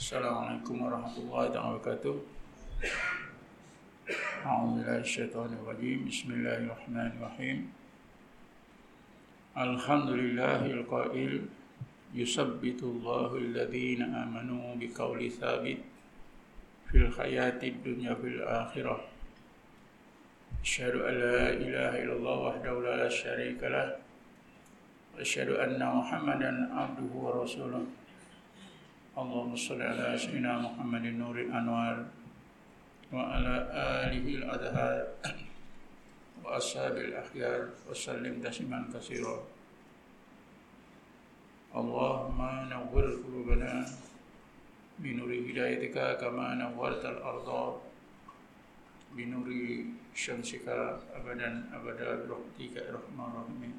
السلام عليكم ورحمة الله وبركاته أعوذ بالله الشيطان الرجيم بسم الله الرحمن الرحيم الحمد لله القائل يثبت الله الذين آمنوا بقول ثابت في الحياة الدنيا في الآخرة أشهد أن لا إله إلا الله وحده لا شريك له وأشهد أن محمدا عبده ورسوله اللهم صل على سيدنا محمد نور الأنوار وعلى آله الأزهار وأصحاب الأخيار وسلم تسليما كثيرا. اللهم نور قلوبنا بنور هدايتك كما نورت الأرض بنور شمسك أبدا أبدا برحمتك يا أرحم الراحمين.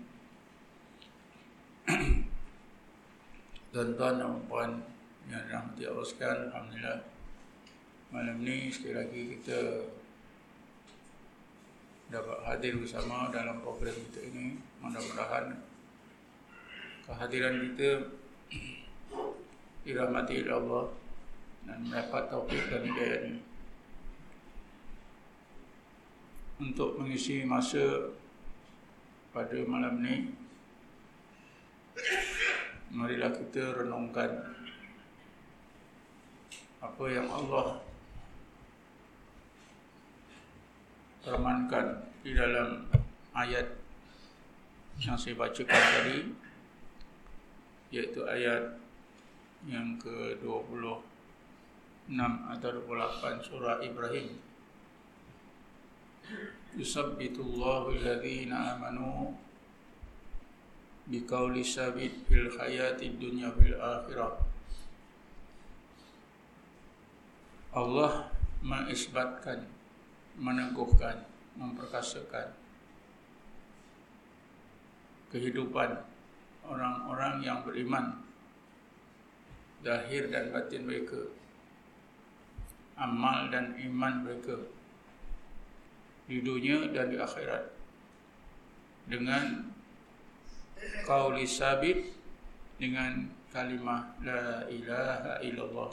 Tuan-tuan dan puan yang dirahmati Allah sekalian, Alhamdulillah. Malam ni sekali lagi kita dapat hadir bersama dalam program kita ini. Mudah-mudahan kehadiran kita dirahmati oleh Allah dan mendapat taufik dan hidayahnya untuk mengisi masa pada malam ini marilah kita renungkan apa yang Allah firmankan di dalam ayat yang saya bacakan tadi iaitu ayat yang ke-26 atau 28 surah Ibrahim. Yusabbitullahu alladhina amanu biqauli sabit fil hayati dunya fil akhirah Allah mengisbatkan meneguhkan memperkasakan kehidupan orang-orang yang beriman zahir dan batin mereka amal dan iman mereka di dunia dan di akhirat. Dengan qauli sabit dengan kalimah la ilaha illallah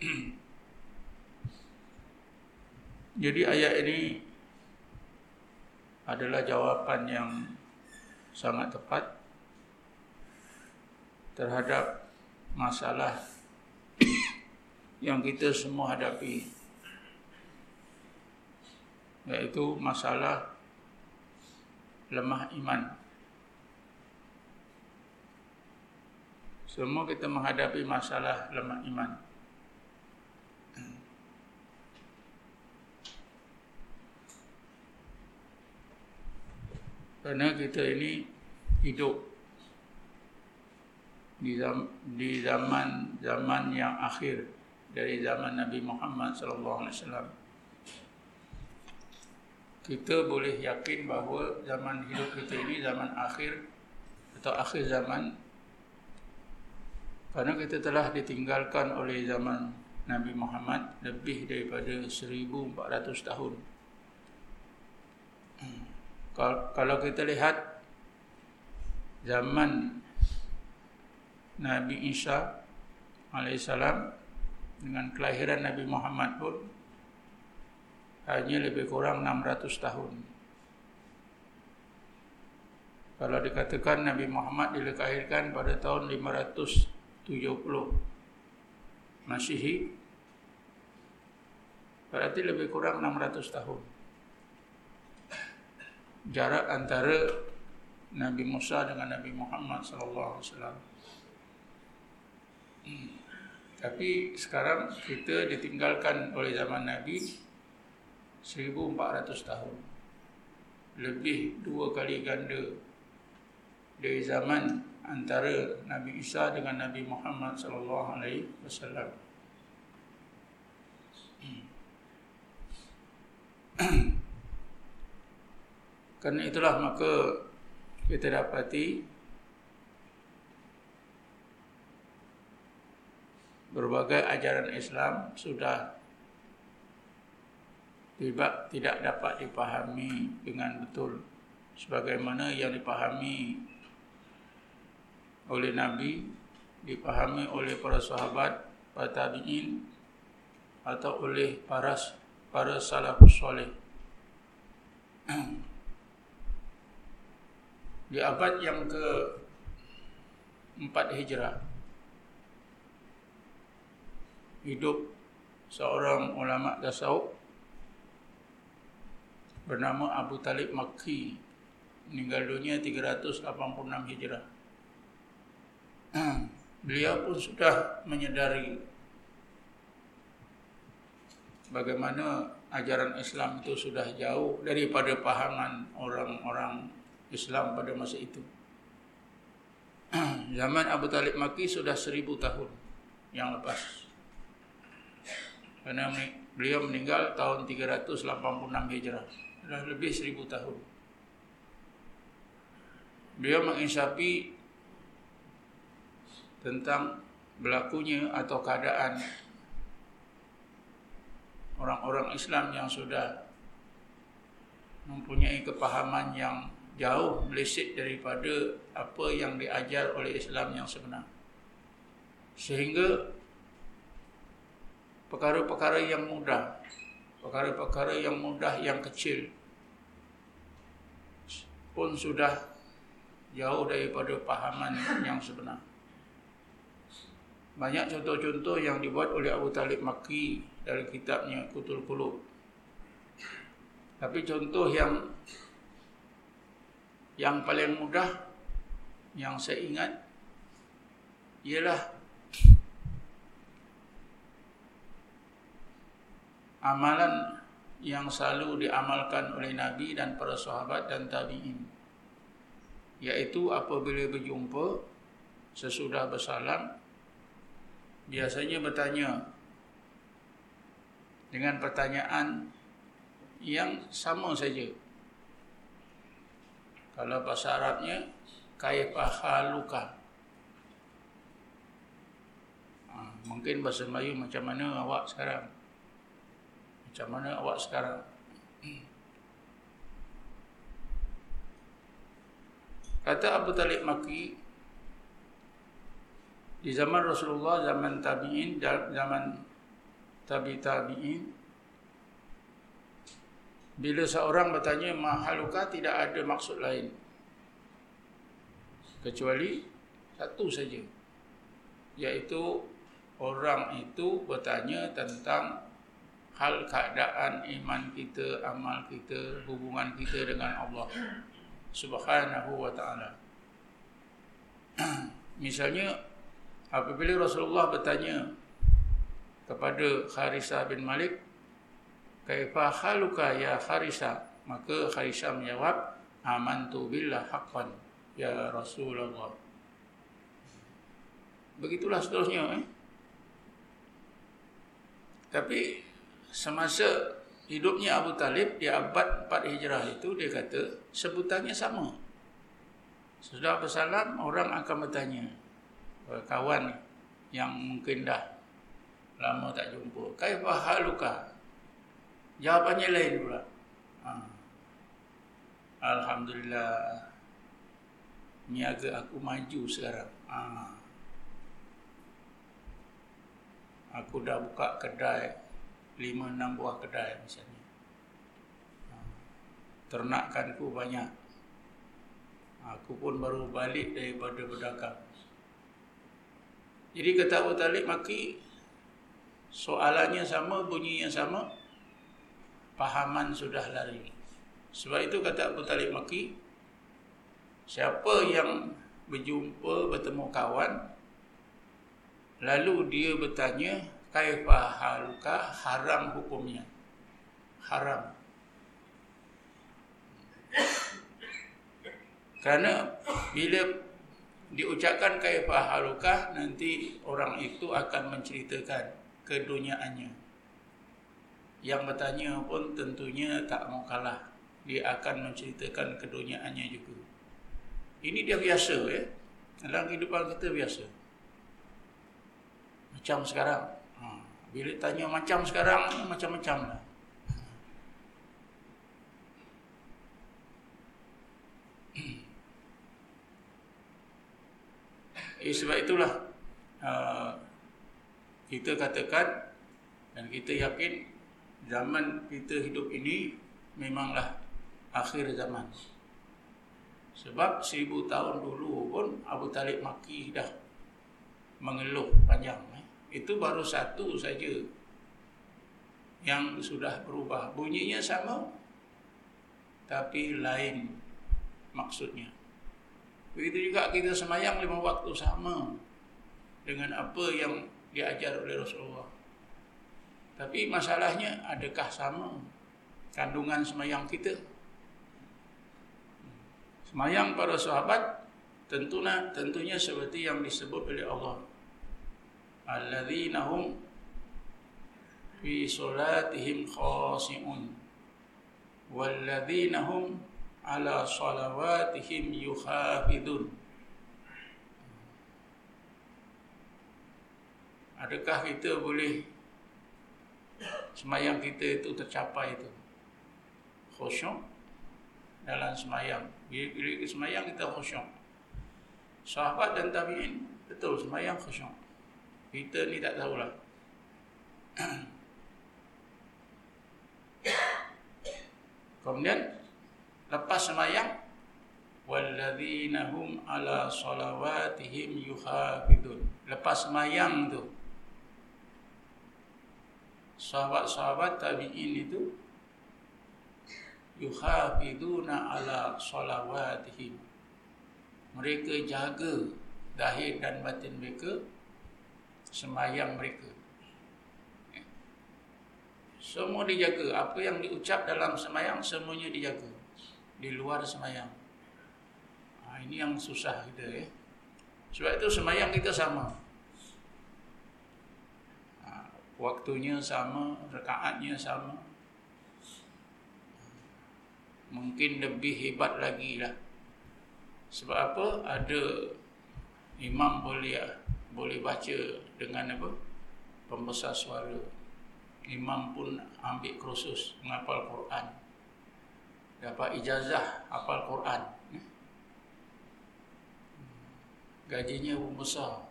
jadi ayat ini adalah jawapan yang sangat tepat terhadap masalah yang kita semua hadapi yaitu masalah lemah iman. Semua kita menghadapi masalah lemah iman. Karena kita ini hidup di zaman, di zaman zaman yang akhir dari zaman Nabi Muhammad sallallahu alaihi wasallam kita boleh yakin bahawa zaman hidup kita ini zaman akhir atau akhir zaman kerana kita telah ditinggalkan oleh zaman Nabi Muhammad lebih daripada 1400 tahun. Kalau kita lihat zaman Nabi Isa alaihissalam dengan kelahiran Nabi Muhammad pun hanya lebih kurang 600 tahun. Kalau dikatakan Nabi Muhammad dilahirkan pada tahun 570 Masihi berarti lebih kurang 600 tahun. Jarak antara Nabi Musa dengan Nabi Muhammad sallallahu alaihi wasallam. Tapi sekarang kita ditinggalkan oleh zaman Nabi 1400 tahun lebih dua kali ganda dari zaman antara Nabi Isa dengan Nabi Muhammad sallallahu alaihi wasallam. Karena itulah maka kita dapati berbagai ajaran Islam sudah tidak tidak dapat dipahami dengan betul. Sebagaimana yang dipahami oleh Nabi dipahami oleh para sahabat para tabi'in atau oleh para para salafus soleh di abad yang ke empat hijrah. Hidup seorang ulama tasawuf bernama Abu Talib Makki meninggal dunia 386 hijrah. Beliau pun sudah menyedari bagaimana ajaran Islam itu sudah jauh daripada pahaman orang-orang Islam pada masa itu. Zaman Abu Talib Maki sudah seribu tahun yang lepas. Karena beliau meninggal tahun 386 Hijrah. Sudah lebih seribu tahun. Beliau menginsapi tentang berlakunya atau keadaan orang-orang Islam yang sudah mempunyai kepahaman yang jauh meleset daripada apa yang diajar oleh Islam yang sebenar. Sehingga perkara-perkara yang mudah, perkara-perkara yang mudah yang kecil pun sudah jauh daripada pahaman yang sebenar. Banyak contoh-contoh yang dibuat oleh Abu Talib Maki dalam kitabnya Kutul Kulub. Tapi contoh yang yang paling mudah yang saya ingat ialah amalan yang selalu diamalkan oleh Nabi dan para sahabat dan tabi'in. Yaitu apabila berjumpa sesudah bersalam biasanya bertanya dengan pertanyaan yang sama saja kalau bahasa Arabnya kaifa haluka. Ha, mungkin bahasa Melayu macam mana awak sekarang? Macam mana awak sekarang? Kata Abu Talib Maki di zaman Rasulullah, zaman tabi'in, zaman tabi tabi'in bila seorang bertanya mahaluka? Tidak ada maksud lain. Kecuali satu saja. Yaitu orang itu bertanya tentang hal keadaan iman kita, amal kita, hubungan kita dengan Allah Subhanahu wa taala. Misalnya apabila Rasulullah bertanya kepada Kharisah bin Malik kaifa haluka ya Harisa maka Harisa menjawab amantu billah haqqan ya Rasulullah. Begitulah seterusnya eh? tapi semasa hidupnya Abu Talib di abad 4 Hijrah itu dia kata sebutannya sama. Sudah bersalam orang akan bertanya kawan yang mungkin dah lama tak jumpa kaifa haluka Jawapannya lain pula. Ha. Alhamdulillah. Niaga aku maju sekarang. Ha. Aku dah buka kedai. Lima, enam buah kedai misalnya. Ha. Ternakanku banyak. Aku pun baru balik daripada berdagang. Jadi kata Abu Talib maki soalannya sama, bunyinya sama pahaman sudah lari. Sebab itu kata Abu Talib Maki, siapa yang berjumpa, bertemu kawan, lalu dia bertanya, kaifah haluka haram hukumnya. Haram. Kerana bila diucapkan kaifah halukah nanti orang itu akan menceritakan keduniaannya. Yang bertanya pun tentunya tak mau kalah. Dia akan menceritakan keduniaannya juga. Ini dia biasa ya. Dalam kehidupan kita biasa. Macam sekarang. Ha. Bila tanya macam sekarang, macam-macam lah. Eh, sebab itulah uh, kita katakan dan kita yakin zaman kita hidup ini memanglah akhir zaman. Sebab seribu tahun dulu pun Abu Talib maki dah mengeluh panjang. Eh. Itu baru satu saja yang sudah berubah. Bunyinya sama tapi lain maksudnya. Begitu juga kita semayang lima waktu sama dengan apa yang diajar oleh Rasulullah. Tapi masalahnya adakah sama kandungan semayang kita? Semayang para sahabat tentunya tentunya seperti yang disebut oleh Allah. Alladzina hum fi solatihim khashi'un walladzina hum ala salawatihim yuhafidun Adakah kita boleh semayang kita itu tercapai itu. Khusyuk dalam semayang. Bila kita semayang kita khusyuk. Sahabat dan tabi'in betul semayang khusyuk. Kita ni tak tahulah. Kemudian lepas semayang walladzina hum ala salawatihim yuhafidun. Lepas semayang tu sahabat-sahabat tabi'in itu yuhafiduna ala salawatihim mereka jaga zahir dan batin mereka semayang mereka semua dijaga. Apa yang diucap dalam semayang semuanya dijaga. Di luar semayang. Ha, ini yang susah kita ya. Sebab itu semayang kita sama. Ha, waktunya sama, rekaatnya sama. Mungkin lebih hebat lagi lah. Sebab apa? Ada imam boleh boleh baca dengan apa? Pembesar suara imam pun ambil kursus menghafal Quran dapat ijazah hafal Quran gajinya pun besar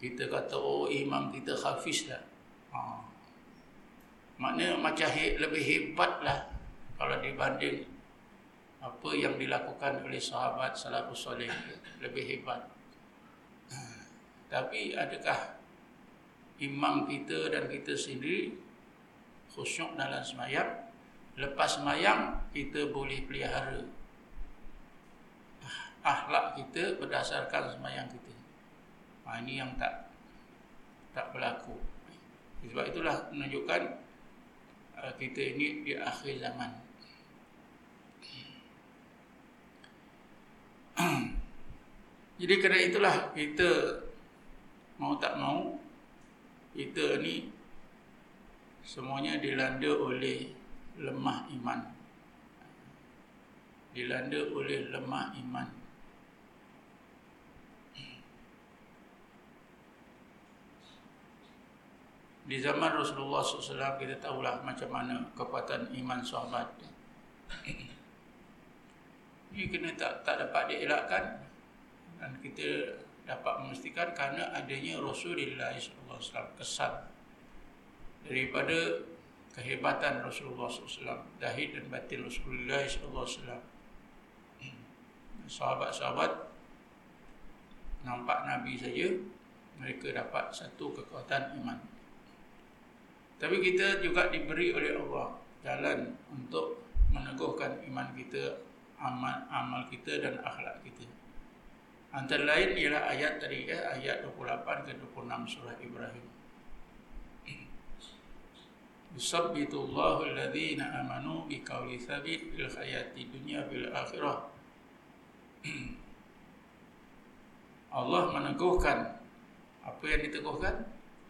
kita kata oh imam kita hafiz lah ha. maknanya macam he, lebih hebat lah kalau dibanding apa yang dilakukan oleh sahabat salafus soleh lebih hebat. Tapi adakah imam kita dan kita sendiri khusyuk dalam semayang? Lepas semayang kita boleh pelihara akhlak kita berdasarkan semayang kita. Ha, ini yang tak tak berlaku sebab itulah menunjukkan uh, kita ini di akhir zaman. Jadi kerana itulah kita mau tak mau kita ni semuanya dilanda oleh lemah iman. Dilanda oleh lemah iman di zaman Rasulullah SAW kita tahulah macam mana kekuatan iman sahabat. Ini kena tak, tak dapat dielakkan dan kita dapat memastikan kerana adanya Rasulullah SAW kesan daripada kehebatan Rasulullah SAW dahid dan batin Rasulullah SAW sahabat-sahabat nampak Nabi saja mereka dapat satu kekuatan iman tapi kita juga diberi oleh Allah jalan untuk meneguhkan iman kita amal amal kita dan akhlak kita antara lain ialah ayat tadi ya, ayat 28 ke 26 surah Ibrahim yusabbitu Allahu alladhina amanu bi qawli thabit fil hayati dunya bil akhirah Allah meneguhkan apa yang diteguhkan?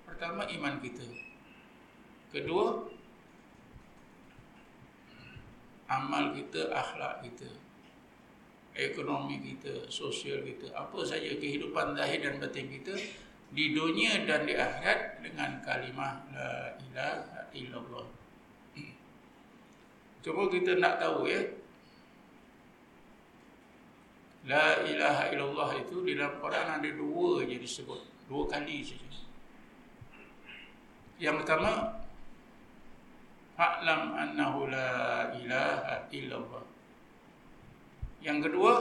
Pertama iman kita. Kedua amal kita, akhlak kita, ekonomi kita, sosial kita, apa saja kehidupan zahir dan batin kita di dunia dan di akhirat dengan kalimah la ilaha illallah. Cuba kita nak tahu ya. La ilaha illallah itu di dalam Quran ada dua je disebut. Dua kali saja. Yang pertama Fa'lam annahu la ilaha illallah. Yang kedua,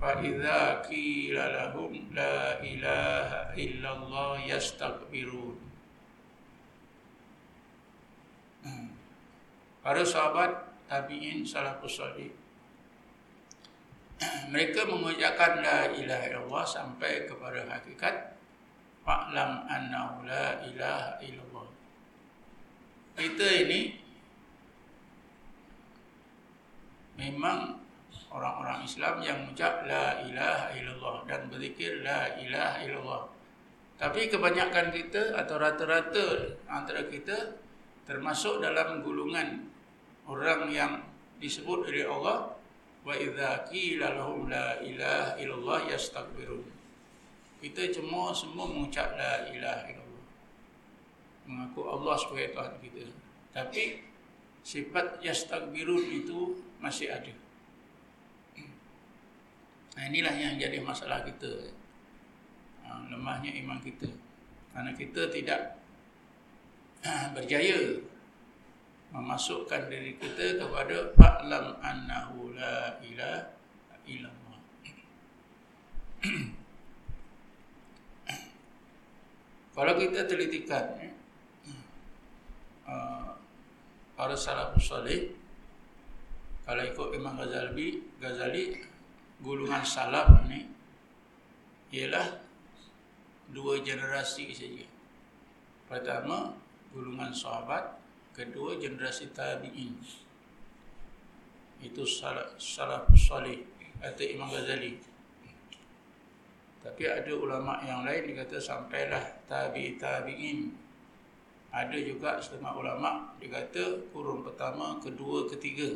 fa idza lahum la ilaha illallah yastakbirun. Hmm. Para sahabat tabi'in salafus salih mereka mengucapkan la ilaha illallah sampai kepada hakikat fa'lam annahu la ilaha illallah kita ini memang orang-orang Islam yang mengucap la ilaha illallah dan berzikir la ilaha illallah. Tapi kebanyakan kita atau rata-rata antara kita termasuk dalam gulungan orang yang disebut oleh Allah wa idza qila lahum la ilaha illallah yastakbirun. Kita cuma semua mengucap la ilaha illallah mengaku Allah sebagai Tuhan kita. Tapi sifat yastakbirun itu masih ada. Nah, inilah yang jadi masalah kita. Ha, lemahnya iman kita. Karena kita tidak ha, berjaya memasukkan diri kita kepada fa'lam annahu la ilaha illallah. Kalau kita telitikan ya, Uh, para salafus salih kalau ikut Imam Ghazali Ghazali gulungan salaf ni ialah dua generasi saja. Pertama gulungan sahabat, kedua generasi tabi'in. Itu salaf salafus salih kata Imam Ghazali. Tapi ada ulama yang lain dikata sampailah tabi tabi'in ada juga setengah ulama dia kata kurun pertama, kedua, ketiga.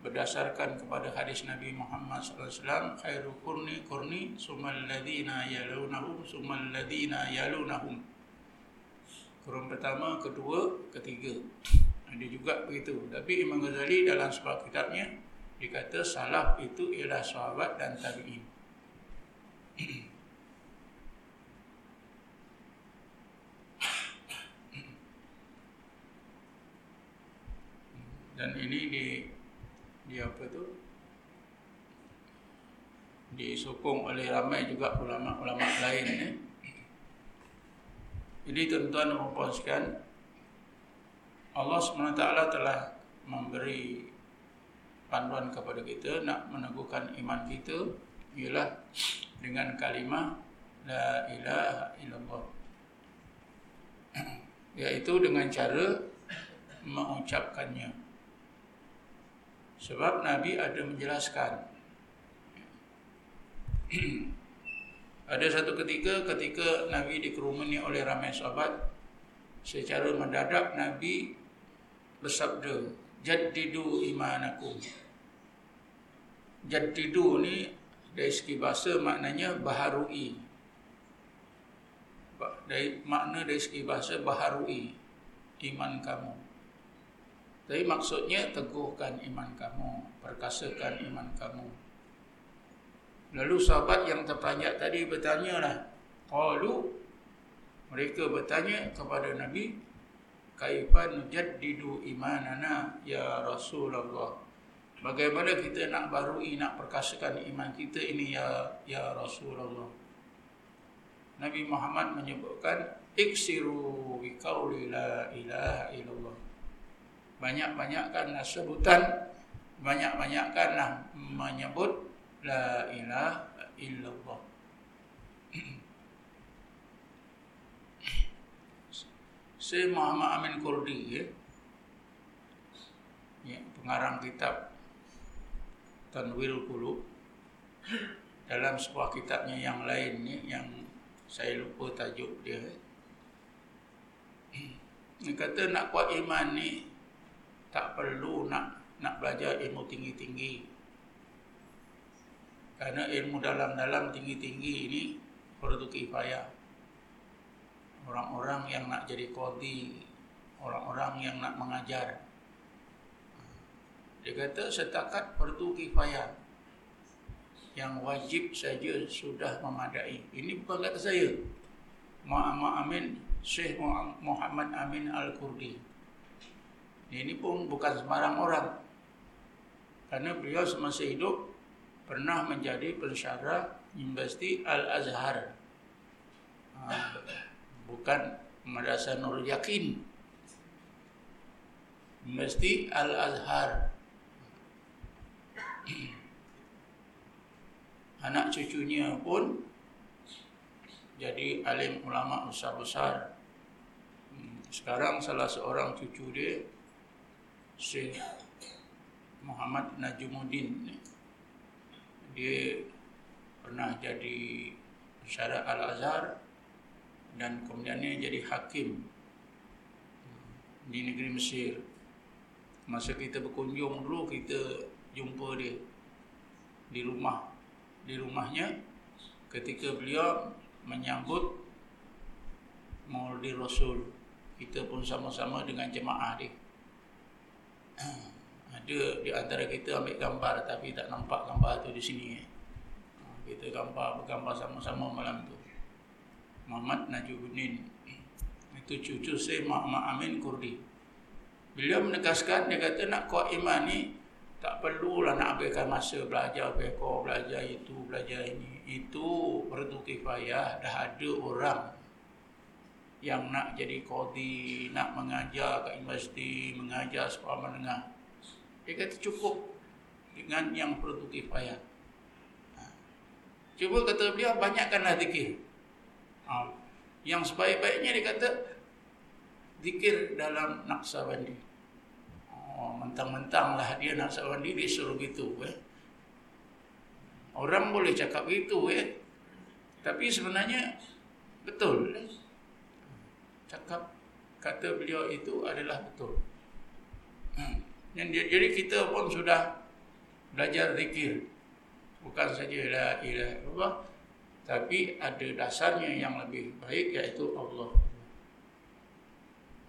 Berdasarkan kepada hadis Nabi Muhammad wasallam khairu qurni qurni sumal ladina yalunahum sumal ladina yalunahum. Kurun pertama, kedua, ketiga. Ada juga begitu. Tapi Imam Ghazali dalam sebuah kitabnya dia kata salaf itu ialah sahabat dan tabi'in dan ini di di apa tu? Disokong oleh ramai juga ulama-ulama lain ni. Jadi tuan-tuan dan puan Allah SWT telah memberi panduan kepada kita nak meneguhkan iman kita ialah dengan kalimah la ilaha illallah. Iaitu dengan cara mengucapkannya sebab Nabi ada menjelaskan. Ada satu ketika ketika Nabi dikerumuni oleh ramai sahabat Secara mendadak Nabi bersabda Jadidu imanakum. Jadidu ni dari segi bahasa maknanya baharui. Dari makna dari segi bahasa baharui iman kamu tapi maksudnya teguhkan iman kamu, perkasakan iman kamu. Lalu sahabat yang terpanjat tadi bertanyalah, qalu mereka bertanya kepada Nabi, kaifa nujaddidu imanana ya Rasulullah? Bagaimana kita nak barui nak perkasakan iman kita ini ya ya Rasulullah? Nabi Muhammad menyebutkan iksiru bi qauli la ilaha illallah banyak-banyakkanlah sebutan banyak-banyakkanlah menyebut la ilaha illallah. Syekh Muhammad Amin Kurdi ya, ya pengarang kitab Tanwirul Qulub. Dalam sebuah kitabnya yang lain ni yang saya lupa tajuk dia. Dia kata nak kuat iman ni tak perlu nak nak belajar ilmu tinggi-tinggi. Karena ilmu dalam-dalam tinggi-tinggi ini perlu kifayah. Orang-orang yang nak jadi kodi, orang-orang yang nak mengajar. Dia kata setakat perlu kifayah. Yang wajib saja sudah memadai. Ini bukan kata saya. Muhammad Amin Syekh Muhammad Amin Al-Kurdi. Ini pun bukan sembarang orang. Karena beliau semasa hidup pernah menjadi pensyarah Universiti Al-Azhar. Ha, bukan Madrasah Nur Yakin. Universiti Al-Azhar. Anak cucunya pun jadi alim ulama besar-besar. Hmm, sekarang salah seorang cucu dia Syekh Muhammad Najumuddin dia pernah jadi syarah Al-Azhar dan kemudiannya jadi hakim di negeri Mesir. Masa kita berkunjung dulu kita jumpa dia di rumah. Di rumahnya ketika beliau menyambut Maulid Rasul kita pun sama-sama dengan jemaah dia ada di antara kita ambil gambar tapi tak nampak gambar tu di sini ha, kita gambar bergambar sama-sama malam tu Muhammad Najubuddin itu cucu saya Muhammad Amin Kurdi beliau menegaskan dia kata nak kuat iman ni tak perlulah nak habiskan masa belajar pekor, belajar itu, belajar ini. Itu perlu kifayah. Dah ada orang yang nak jadi kodi, nak mengajar kat universiti, mengajar sekolah menengah. Dia kata cukup dengan yang perlu kifayah. Ha. Cuba kata beliau, banyakkanlah zikir. Ha. Yang sebaik-baiknya dia kata, zikir dalam naksabandi. Oh, mentang-mentang lah dia nak seorang diri suruh gitu eh. Orang boleh cakap gitu eh. Tapi sebenarnya betul eh. Cakap kata beliau itu adalah betul. Hmm. Jadi kita pun sudah belajar zikir. Bukan saja la ilaha illallah tapi ada dasarnya yang lebih baik iaitu Allah.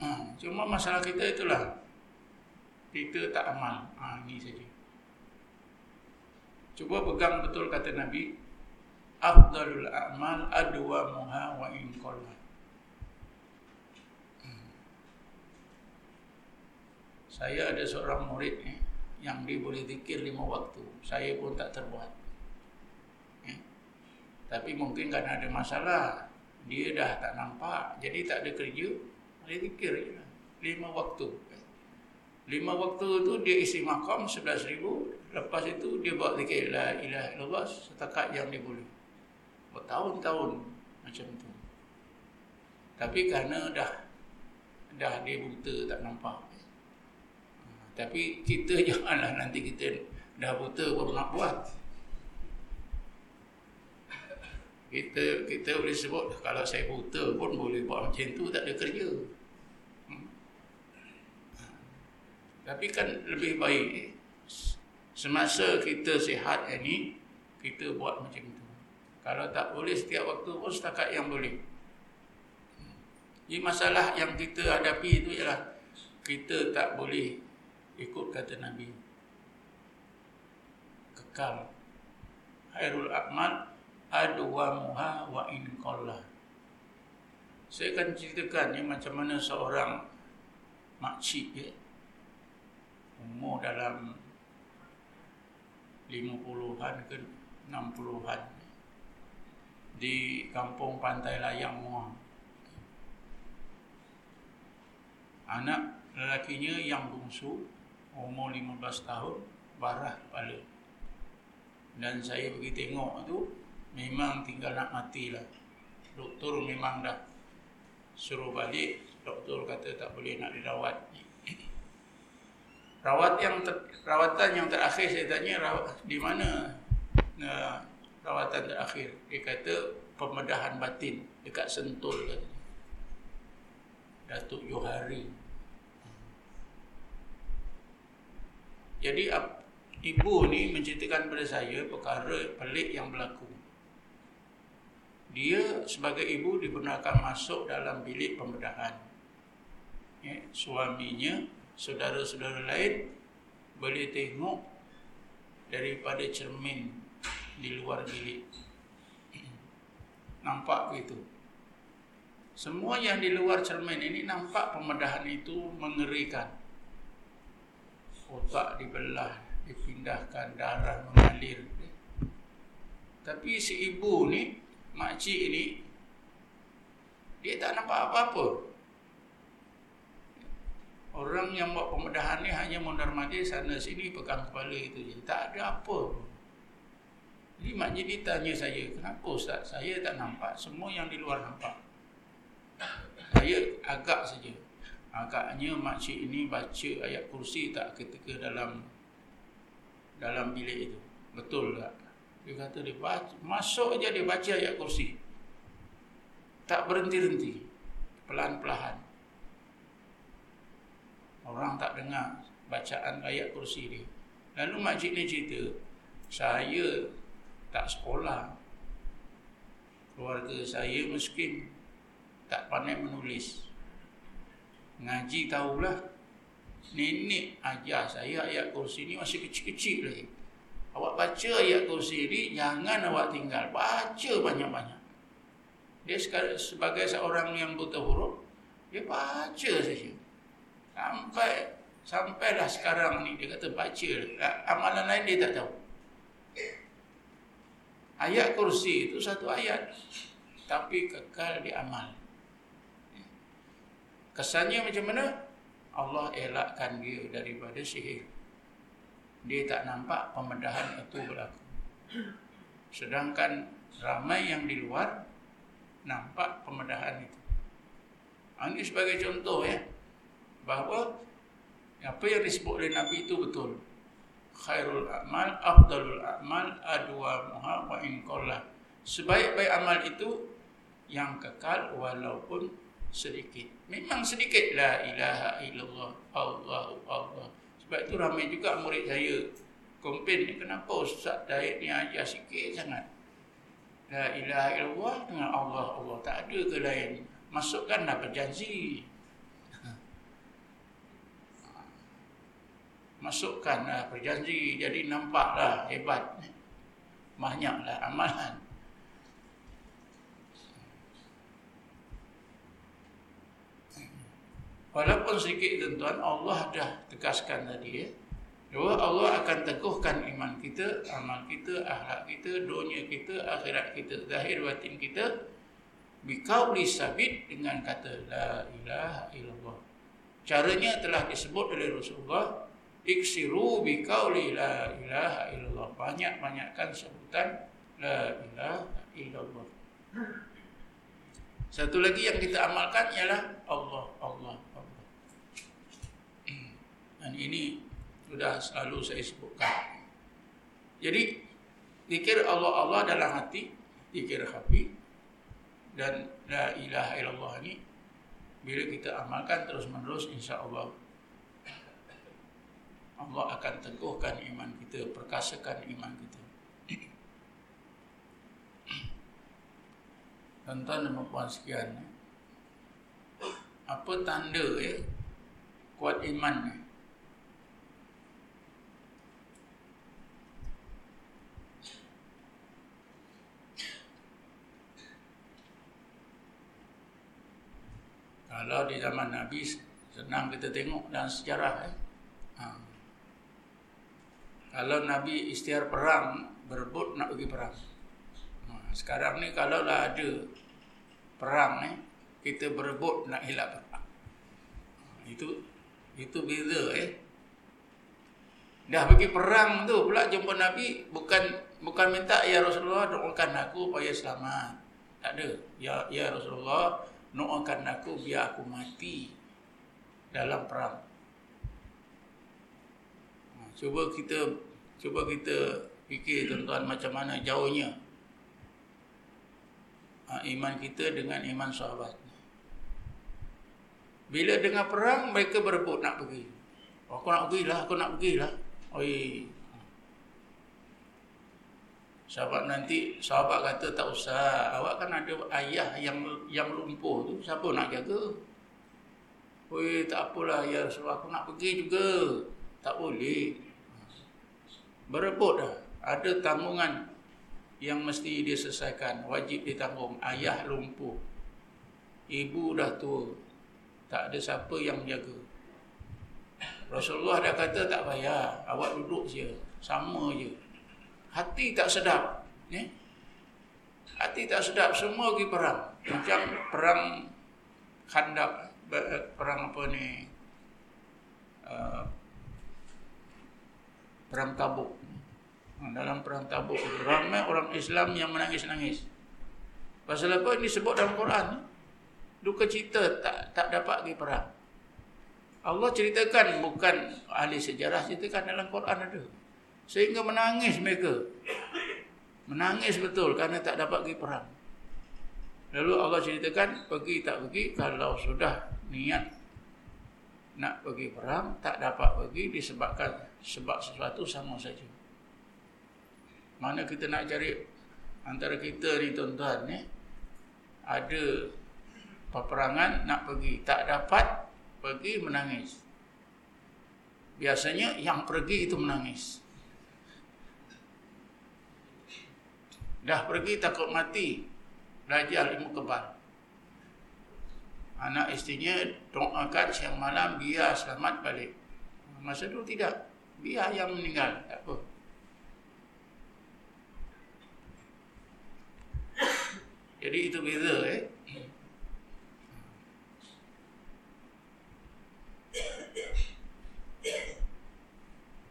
Hmm. Cuma masalah kita itulah kita tak amal. Ha, ini saja. Cuba pegang betul kata Nabi. Afdalul a'mal adwa muha wa in qalla. Hmm. Saya ada seorang murid ni yang dia boleh zikir lima waktu. Saya pun tak terbuat. Ya. Tapi mungkin kan ada masalah. Dia dah tak nampak. Jadi tak ada kerja. Dia zikir je lah. Lima waktu. Lima waktu tu dia isi makam sebelas ribu. Lepas itu dia buat zikir la ilaha illallah setakat yang dia boleh. Bertahun-tahun macam tu. Tapi kerana dah dah dia buta tak nampak. Tapi kita janganlah nanti kita dah buta pun nak buat. Kita kita boleh sebut kalau saya buta pun boleh buat macam tu tak ada kerja. Tapi kan lebih baik semasa kita sihat ini kita buat macam itu. Kalau tak boleh setiap waktu pun setakat yang boleh. Ini masalah yang kita hadapi itu ialah kita tak boleh ikut kata Nabi. Kekal. Hairul Akmal adwa muha wa in qalla. Saya akan ceritakan ya, macam mana seorang makcik ya, umur dalam 50-an ke 60-an di kampung Pantai Layang Muar. Anak lelakinya yang bungsu umur 15 tahun barah kepala. Dan saya pergi tengok tu memang tinggal nak matilah. Doktor memang dah suruh balik. Doktor kata tak boleh nak dirawat rawat yang ter, rawatan yang terakhir saya tanya di mana uh, rawatan terakhir. Dia kata pembedahan batin dekat Sentul kata. Datuk Johari. Jadi ibu ni menceritakan kepada saya perkara pelik yang berlaku. Dia sebagai ibu dibenarkan masuk dalam bilik pembedahan. Ya, suaminya, saudara-saudara lain boleh tengok daripada cermin di luar bilik. Nampak begitu. Semua yang di luar cermin ini nampak pembedahan itu mengerikan otak dibelah, dipindahkan, darah mengalir. Tapi si ibu ni, makcik ni, dia tak nampak apa-apa. Orang yang buat pembedahan ni hanya mondar-mandir sana sini pegang kepala itu je. Tak ada apa. Jadi makcik dia tanya saya, kenapa Ustaz? Saya tak nampak, semua yang di luar nampak. Saya agak saja agaknya makcik ini baca ayat kursi tak ketika dalam dalam bilik itu. Betul tak? Dia kata dia baca, masuk aja dia baca ayat kursi. Tak berhenti-henti. Pelan-pelan. Orang tak dengar bacaan ayat kursi dia. Lalu makcik ni cerita, saya tak sekolah. Keluarga saya miskin. Tak pandai menulis. Ngaji tahulah. Nenek ajar saya ayat kursi ni masih kecil-kecil lagi. Awak baca ayat kursi ni Jangan awak tinggal. Baca banyak-banyak. Dia sebagai seorang yang buta huruf Dia baca saja. Sampai Sampailah sekarang ni Dia kata baca. Amalan lain dia tak tahu. Ayat kursi itu satu ayat. Tapi kekal di amal Kesannya macam mana? Allah elakkan dia daripada sihir. Dia tak nampak pembedahan itu berlaku. Sedangkan ramai yang di luar nampak pembedahan itu. Ini sebagai contoh ya. Bahawa apa yang disebut oleh Nabi itu betul. Khairul amal, afdalul amal, adwa muha wa inqallah. Sebaik-baik amal itu yang kekal walaupun sedikit. Memang sedikit la ilaha illallah Allah Allah. Sebab itu ramai juga murid saya komplain ni kenapa Ustaz Daid ni ajar sikit sangat. La ilaha illallah dengan Allah Allah tak ada ke lain. Masukkanlah berjanji. Masukkanlah berjanji jadi nampaklah hebat. Banyaklah amalan. Walaupun sedikit tuan-tuan Allah dah tegaskan tadi ya. Bahawa Allah akan teguhkan iman kita, amal kita, akhlak kita, dunia kita, akhirat kita, zahir batin kita biqauli sabit dengan kata la ilaha illallah. Caranya telah disebut oleh Rasulullah iksiru biqauli la ilaha illallah. Banyak-banyakkan sebutan la ilaha illallah. Satu lagi yang kita amalkan ialah Allah, Allah, dan ini sudah selalu saya sebutkan. Jadi zikir Allah Allah dalam hati, zikir hati dan la ilaha illallah ini bila kita amalkan terus menerus insya-Allah Allah akan teguhkan iman kita, perkasakan iman kita. Tuan-tuan dan puan sekian. Apa tanda ya kuat iman ni? Kalau di zaman Nabi senang kita tengok dalam sejarah eh. Ha. Kalau Nabi istiar perang berebut nak pergi perang. Ha. Sekarang ni kalau lah ada perang eh, kita berebut nak hilap perang. Ha. Itu itu beza eh. Dah pergi perang tu pula jumpa Nabi bukan bukan minta ya Rasulullah doakan aku supaya selamat. Tak ada. Ya ya Rasulullah doakan aku biar aku mati dalam perang. Ha, cuba kita cuba kita fikir tuan-tuan macam mana jauhnya ha, iman kita dengan iman sahabat. Bila dengar perang, mereka berebut nak pergi. Aku nak pergilah, aku nak pergilah. Oi. Sahabat nanti, sahabat kata tak usah. Awak kan ada ayah yang yang lumpuh tu, siapa nak jaga? Oi, tak apalah ya Rasulullah, aku nak pergi juga. Tak boleh. Berebut dah. Ada tanggungan yang mesti dia selesaikan. Wajib ditanggung. Ayah lumpuh. Ibu dah tua. Tak ada siapa yang jaga. Rasulullah dah kata tak payah. Awak duduk je. Sama je hati tak sedap ya? hati tak sedap semua pergi perang. Macam perang khandak perang apa ni? Uh, perang tabuk. Dalam perang tabuk ramai orang Islam yang menangis-nangis. Pasal apa? Ini sebut dalam Quran. Duka cita tak tak dapat pergi perang. Allah ceritakan bukan ahli sejarah ceritakan dalam Quran ada Sehingga menangis mereka. Menangis betul kerana tak dapat pergi perang. Lalu Allah ceritakan, pergi tak pergi, kalau sudah niat nak pergi perang, tak dapat pergi disebabkan sebab sesuatu sama saja. Mana kita nak cari antara kita ni tuan-tuan ni, ada peperangan nak pergi, tak dapat pergi menangis. Biasanya yang pergi itu menangis. Dah pergi takut mati. Belajar ilmu kebal. Anak istrinya doakan siang malam biar selamat balik. Masa itu tidak. Biar yang meninggal. Tak apa. Jadi itu beza eh.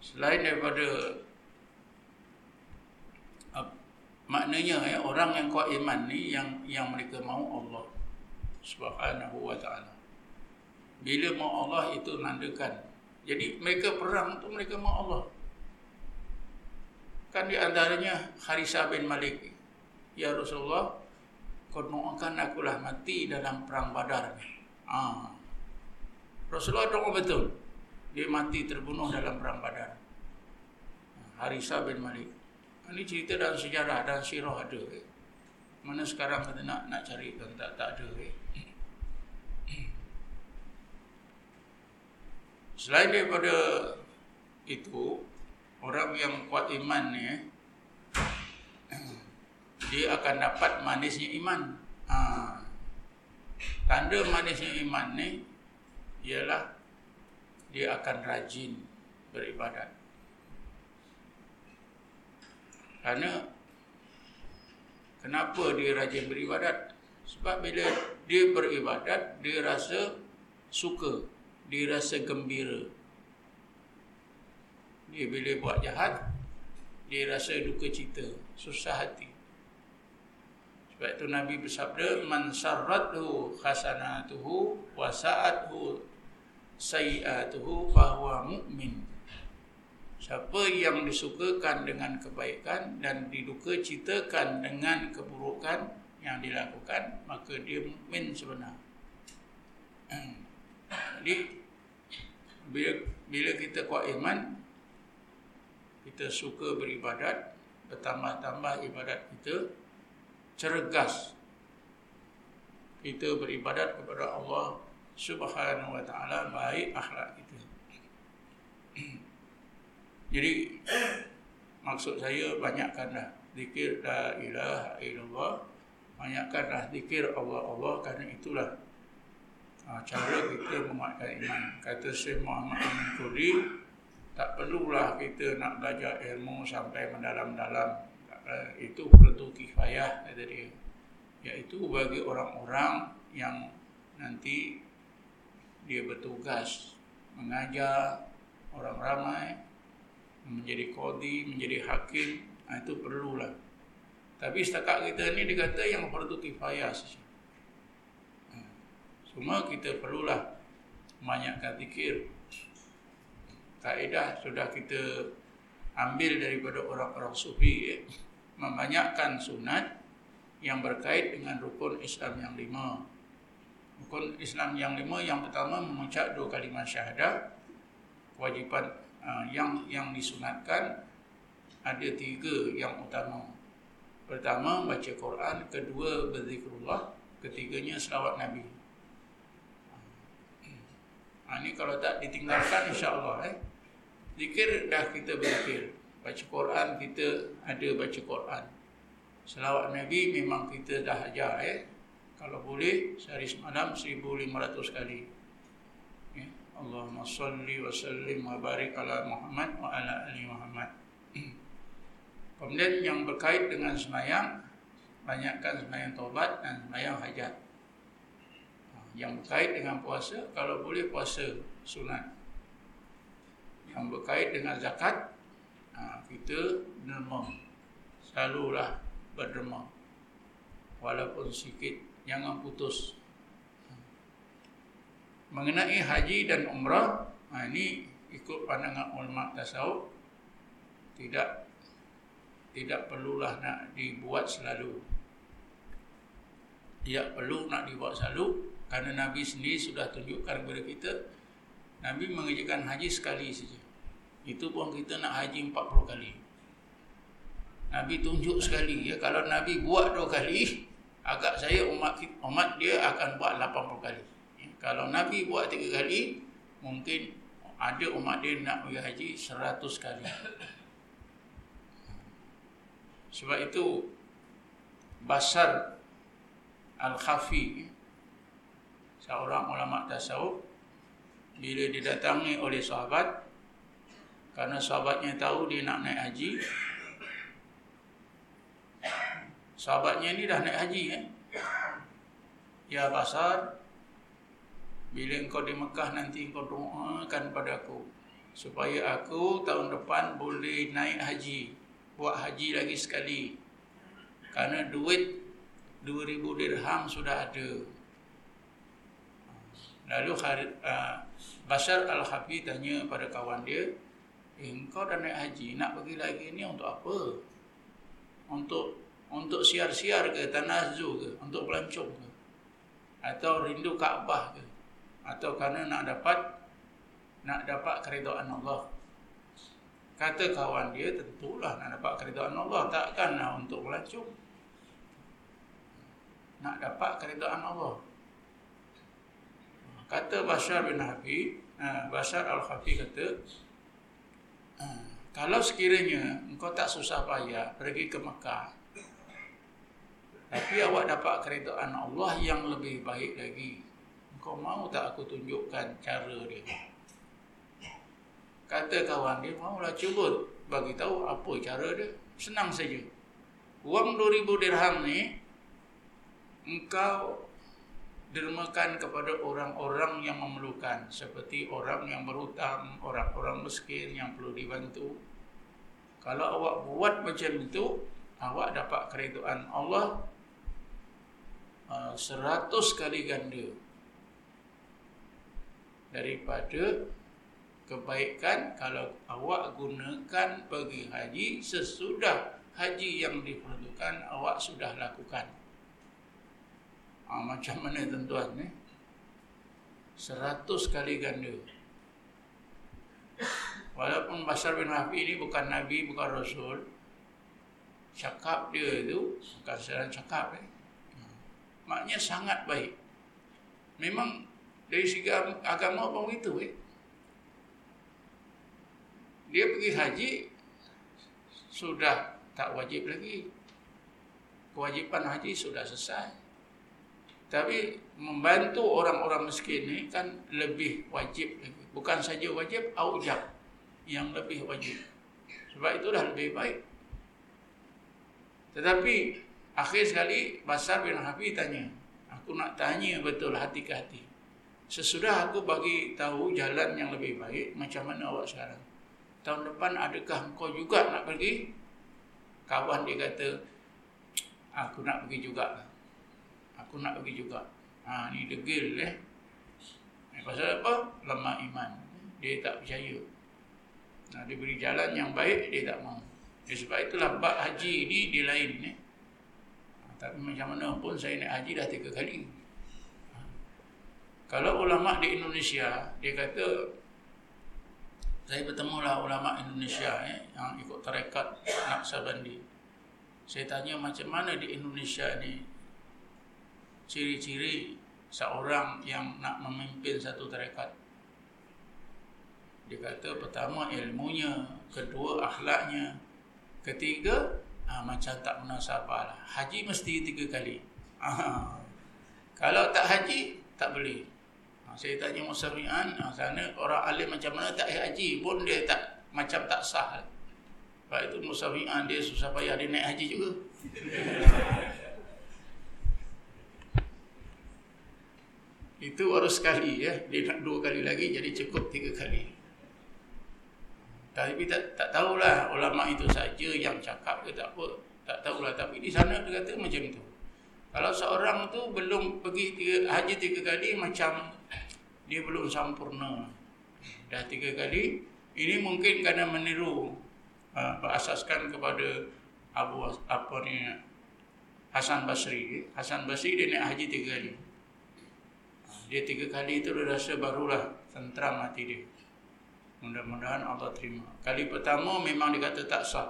Selain daripada maknanya ya orang yang kuat iman ni yang yang mereka mahu Allah Subhanahu wa taala. Bila mau Allah itu nandakan. Jadi mereka perang tu mereka mahu Allah. Kan di antaranya Harisa bin Malik. Ya Rasulullah, kau doakan akulah mati dalam perang Badar ni. Ah. Rasulullah doa betul. Dia mati terbunuh dalam perang Badar. Harisa bin Malik. Ini cerita dalam sejarah dan sirah ada. Eh. Mana sekarang kita nak nak cari dan tak tak ada. Eh. Selain daripada itu, orang yang kuat iman ni, eh, dia akan dapat manisnya iman. Ha. Tanda manisnya iman ni ialah dia akan rajin beribadat. Kerana kenapa dia rajin beribadat? Sebab bila dia beribadat, dia rasa suka, dia rasa gembira. Dia bila buat jahat, dia rasa duka cita, susah hati. Sebab itu Nabi bersabda, "Man sarrathu hasanatuhu wa sa'athu sayi'atuhu fa huwa mu'min." Siapa yang disukakan dengan kebaikan dan diduka citakan dengan keburukan yang dilakukan, maka dia mukmin sebenar. Jadi, bila, bila kita kuat iman, kita suka beribadat, bertambah-tambah ibadat kita, cergas. Kita beribadat kepada Allah subhanahu wa ta'ala, baik akhlak kita. Jadi maksud saya banyakkanlah zikir la ilaha illallah banyakkanlah zikir Allah Allah kerana itulah uh, cara kita menguatkan iman. Kata Syekh Muhammad Amin Kudi tak perlulah kita nak belajar ilmu sampai mendalam-dalam. Uh, itu perlu kifayah kata dia. Iaitu bagi orang-orang yang nanti dia bertugas mengajar orang ramai menjadi kodi, menjadi hakim, ha, itu perlulah. Tapi setakat kita ni dia kata yang fardu kifayah saja. Ha, semua kita perlulah banyakkan zikir. Kaedah sudah kita ambil daripada orang-orang sufi eh, membanyakkan sunat yang berkait dengan rukun Islam yang lima. Rukun Islam yang lima yang pertama mengucap dua kalimat syahadah. Kewajipan uh, yang yang disunatkan ada tiga yang utama. Pertama baca Quran, kedua berzikrullah, ketiganya selawat Nabi. Ha, ini kalau tak ditinggalkan insya-Allah eh. Zikir dah kita berzikir. Baca Quran kita ada baca Quran. Selawat Nabi memang kita dah ajar eh. Kalau boleh sehari semalam 1500 kali. Allahumma salli wa sallim wa barik ala Muhammad wa ala ali Muhammad. Kemudian yang berkait dengan semayang Banyakkan semayang taubat dan semayang hajat. Ha, Yang berkait dengan puasa Kalau boleh puasa sunat. Yang berkait dengan zakat ha, Kita derma. Selalulah berderma. Walaupun sikit Jangan putus Mengenai haji dan umrah Ini ikut pandangan ulama tasawuf Tidak tidak perlulah nak dibuat selalu. Tidak perlu nak dibuat selalu kerana Nabi sendiri sudah tunjukkan kepada kita Nabi mengerjakan haji sekali saja. Itu pun kita nak haji 40 kali. Nabi tunjuk sekali ya kalau Nabi buat dua kali agak saya umat umat dia akan buat 80 kali. Kalau Nabi buat tiga kali mungkin ada umat dia nak pergi haji 100 kali. Sebab itu Basar Al-Khafi Seorang ulama tasawuf Bila didatangi oleh sahabat Karena sahabatnya tahu dia nak naik haji Sahabatnya ni dah naik haji eh? Ya Basar Bila engkau di Mekah nanti engkau doakan padaku Supaya aku tahun depan boleh naik haji buat haji lagi sekali. Karena duit 2000 dirham sudah ada. Lalu uh, Bashar Al-Hafi tanya pada kawan dia, eh, engkau dah naik haji, nak pergi lagi ni untuk apa? Untuk untuk siar-siar ke, tanazu ke, untuk pelancong ke? Atau rindu Kaabah ke? Atau kerana nak dapat nak dapat keridhaan Allah? Kata kawan dia tentulah nak dapat keridaan Allah takkan nak untuk melacung. Nak dapat keridaan Allah. Kata Bashar bin Hafi, ha, Bashar Al-Hafi kata, ha, kalau sekiranya engkau tak susah payah pergi ke Mekah, tapi awak dapat keridaan Allah yang lebih baik lagi, engkau mau tak aku tunjukkan cara dia? Kata kawan dia, maulah cuba bagi tahu apa cara dia. Senang saja. Wang 2000 dirham ni engkau dermakan kepada orang-orang yang memerlukan seperti orang yang berhutang, orang-orang miskin yang perlu dibantu. Kalau awak buat macam itu, awak dapat keridaan Allah uh, seratus kali ganda daripada kebaikan kalau awak gunakan pergi haji sesudah haji yang diperlukan awak sudah lakukan. Ha, macam mana tuan-tuan ni? Seratus kali ganda. Walaupun Basar bin Mahfi ini bukan Nabi, bukan Rasul. Cakap dia tu bukan sedang cakap. Eh. Maknanya sangat baik. Memang dari segi agama pun begitu. Eh dia pergi haji sudah tak wajib lagi. Kewajipan haji sudah selesai. Tapi membantu orang-orang miskin ni kan lebih wajib lagi. Bukan saja wajib, aujab yang lebih wajib. Sebab itu dah lebih baik. Tetapi akhir sekali Basar bin Hafi tanya, aku nak tanya betul hati ke hati. Sesudah aku bagi tahu jalan yang lebih baik, macam mana awak sekarang? tahun depan adakah kau juga nak pergi? Kawan dia kata, aku nak pergi juga. Aku nak pergi juga. Ha, ni degil eh. Pasal apa? Lemah iman. Dia tak percaya. Nah, dia beri jalan yang baik, dia tak mau. Jadi sebab itulah bab haji ni dia lain. Eh. Tapi macam mana pun saya naik haji dah tiga kali. Kalau ulama di Indonesia, dia kata saya bertemu lah ulama Indonesia eh, yang ikut tarekat Naksabandi. Saya tanya macam mana di Indonesia ni ciri-ciri seorang yang nak memimpin satu tarekat. Dia kata pertama ilmunya, kedua akhlaknya, ketiga ah, macam tak munasabah lah. Haji mesti tiga kali. Ah, kalau tak haji, tak boleh. Ha, saya tanya Musawian, ha, sana orang alim macam mana tak haji pun dia tak macam tak sah. Sebab itu Musawian dia susah payah dia naik haji juga. itu baru sekali ya. Dia nak dua kali lagi jadi cukup tiga kali. Tapi tak, tak tahulah ulama itu saja yang cakap ke tak apa. Tak tahulah. Tapi di sana dia kata macam tu. Kalau seorang tu belum pergi tiga, haji tiga kali macam dia belum sempurna. Dah tiga kali, ini mungkin kerana meniru uh, berasaskan kepada Abu apa ni Hasan Basri. Hasan Basri dia naik haji tiga kali. Dia tiga kali itu dia rasa barulah tentram hati dia. Mudah-mudahan Allah terima. Kali pertama memang dia kata tak sah.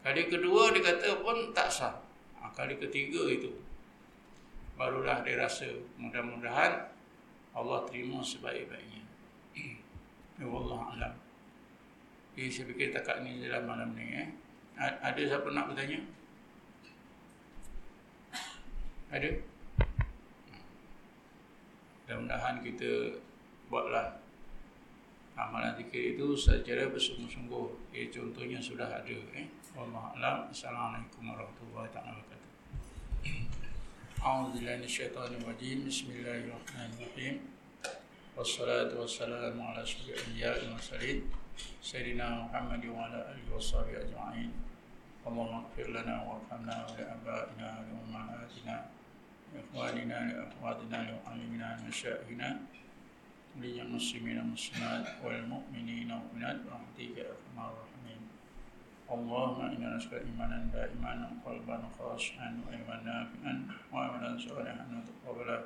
Kali kedua dia kata pun tak sah. Kali ketiga itu barulah dia rasa mudah-mudahan Allah terima sebaik-baiknya. ya Allah alam. Jadi saya fikir takat ni dalam malam ni eh. Ada siapa nak bertanya? Ada? Mudah-mudahan kita buatlah amalan zikir itu secara bersungguh-sungguh. Eh, contohnya sudah ada. Eh. Allah alam. Assalamualaikum warahmatullahi wabarakatuh. أعوذ بالله من الشيطان الرجيم. بسم الله الرحمن الرحيم. والصلاة والسلام على أشرف الأنبياء والمرسلين سيدنا محمد وعلى آله وصحبه أجمعين. اللهم اغفر لنا وارحمنا ولآبائنا ولأمهاتنا لإخواننا لأخواتنا لمعلمنا لمشائخنا للمسلمين والمسلمات والمؤمنين والمؤمنات برحمتك يا أرحم الراحمين. اللهم إنا نسأل إيمانا دائما وقلبا خاشعا وعلما نافعا وعملا صالحا وتقبلا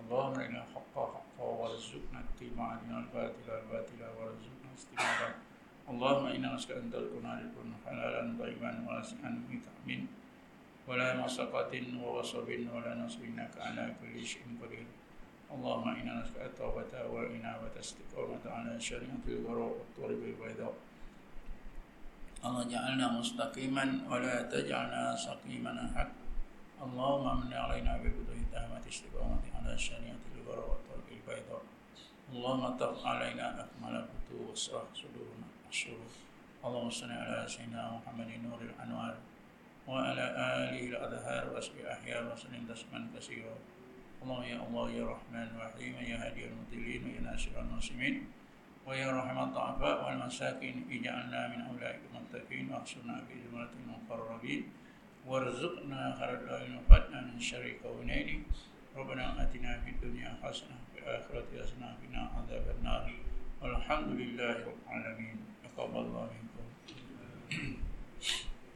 اللهم إنا حقا حقا وارزقنا اتباع دين الباطل وارزقنا استجابة اللهم إنا نسأل أن تركنا لكل حلالا طيبا واسعا بتأمين ولا مسقة ووصب ولا نصب إنك على كل شيء قدير. اللهم إنا نسأل التوبة والإنابة استقامة على شريعة الغراء والطرب البيضاء. Allah ja'alna mustaqiman wa la taj'alna saqiman ahad. Allahumma min alaina bi buduhi tahmat istiqamati ala syariati al-bara wa tarqil bayda Allahumma taf alaina akmala butu wa srah suduruna asyuru Allahumma salli ala sayyidina Muhammadin nuril anwar wa ala alihi al-adhar wa asbi ahyar wa sallim tasman kasira Allahumma ya Allah ya Rahman wa Rahim ya hadi al-mudilin wa ya nasir al-nasimin ويا رحمة الضعفاء والمساكين اجعلنا من أولئك المتقين واحشرنا في زمرة المقربين وارزقنا خير الدارين وفتنا من شر كونين ربنا آتنا في الدنيا حسنة وفي الآخرة حسنة وقنا عذاب النار. والحمد لله رب العالمين. تقبل الله منكم.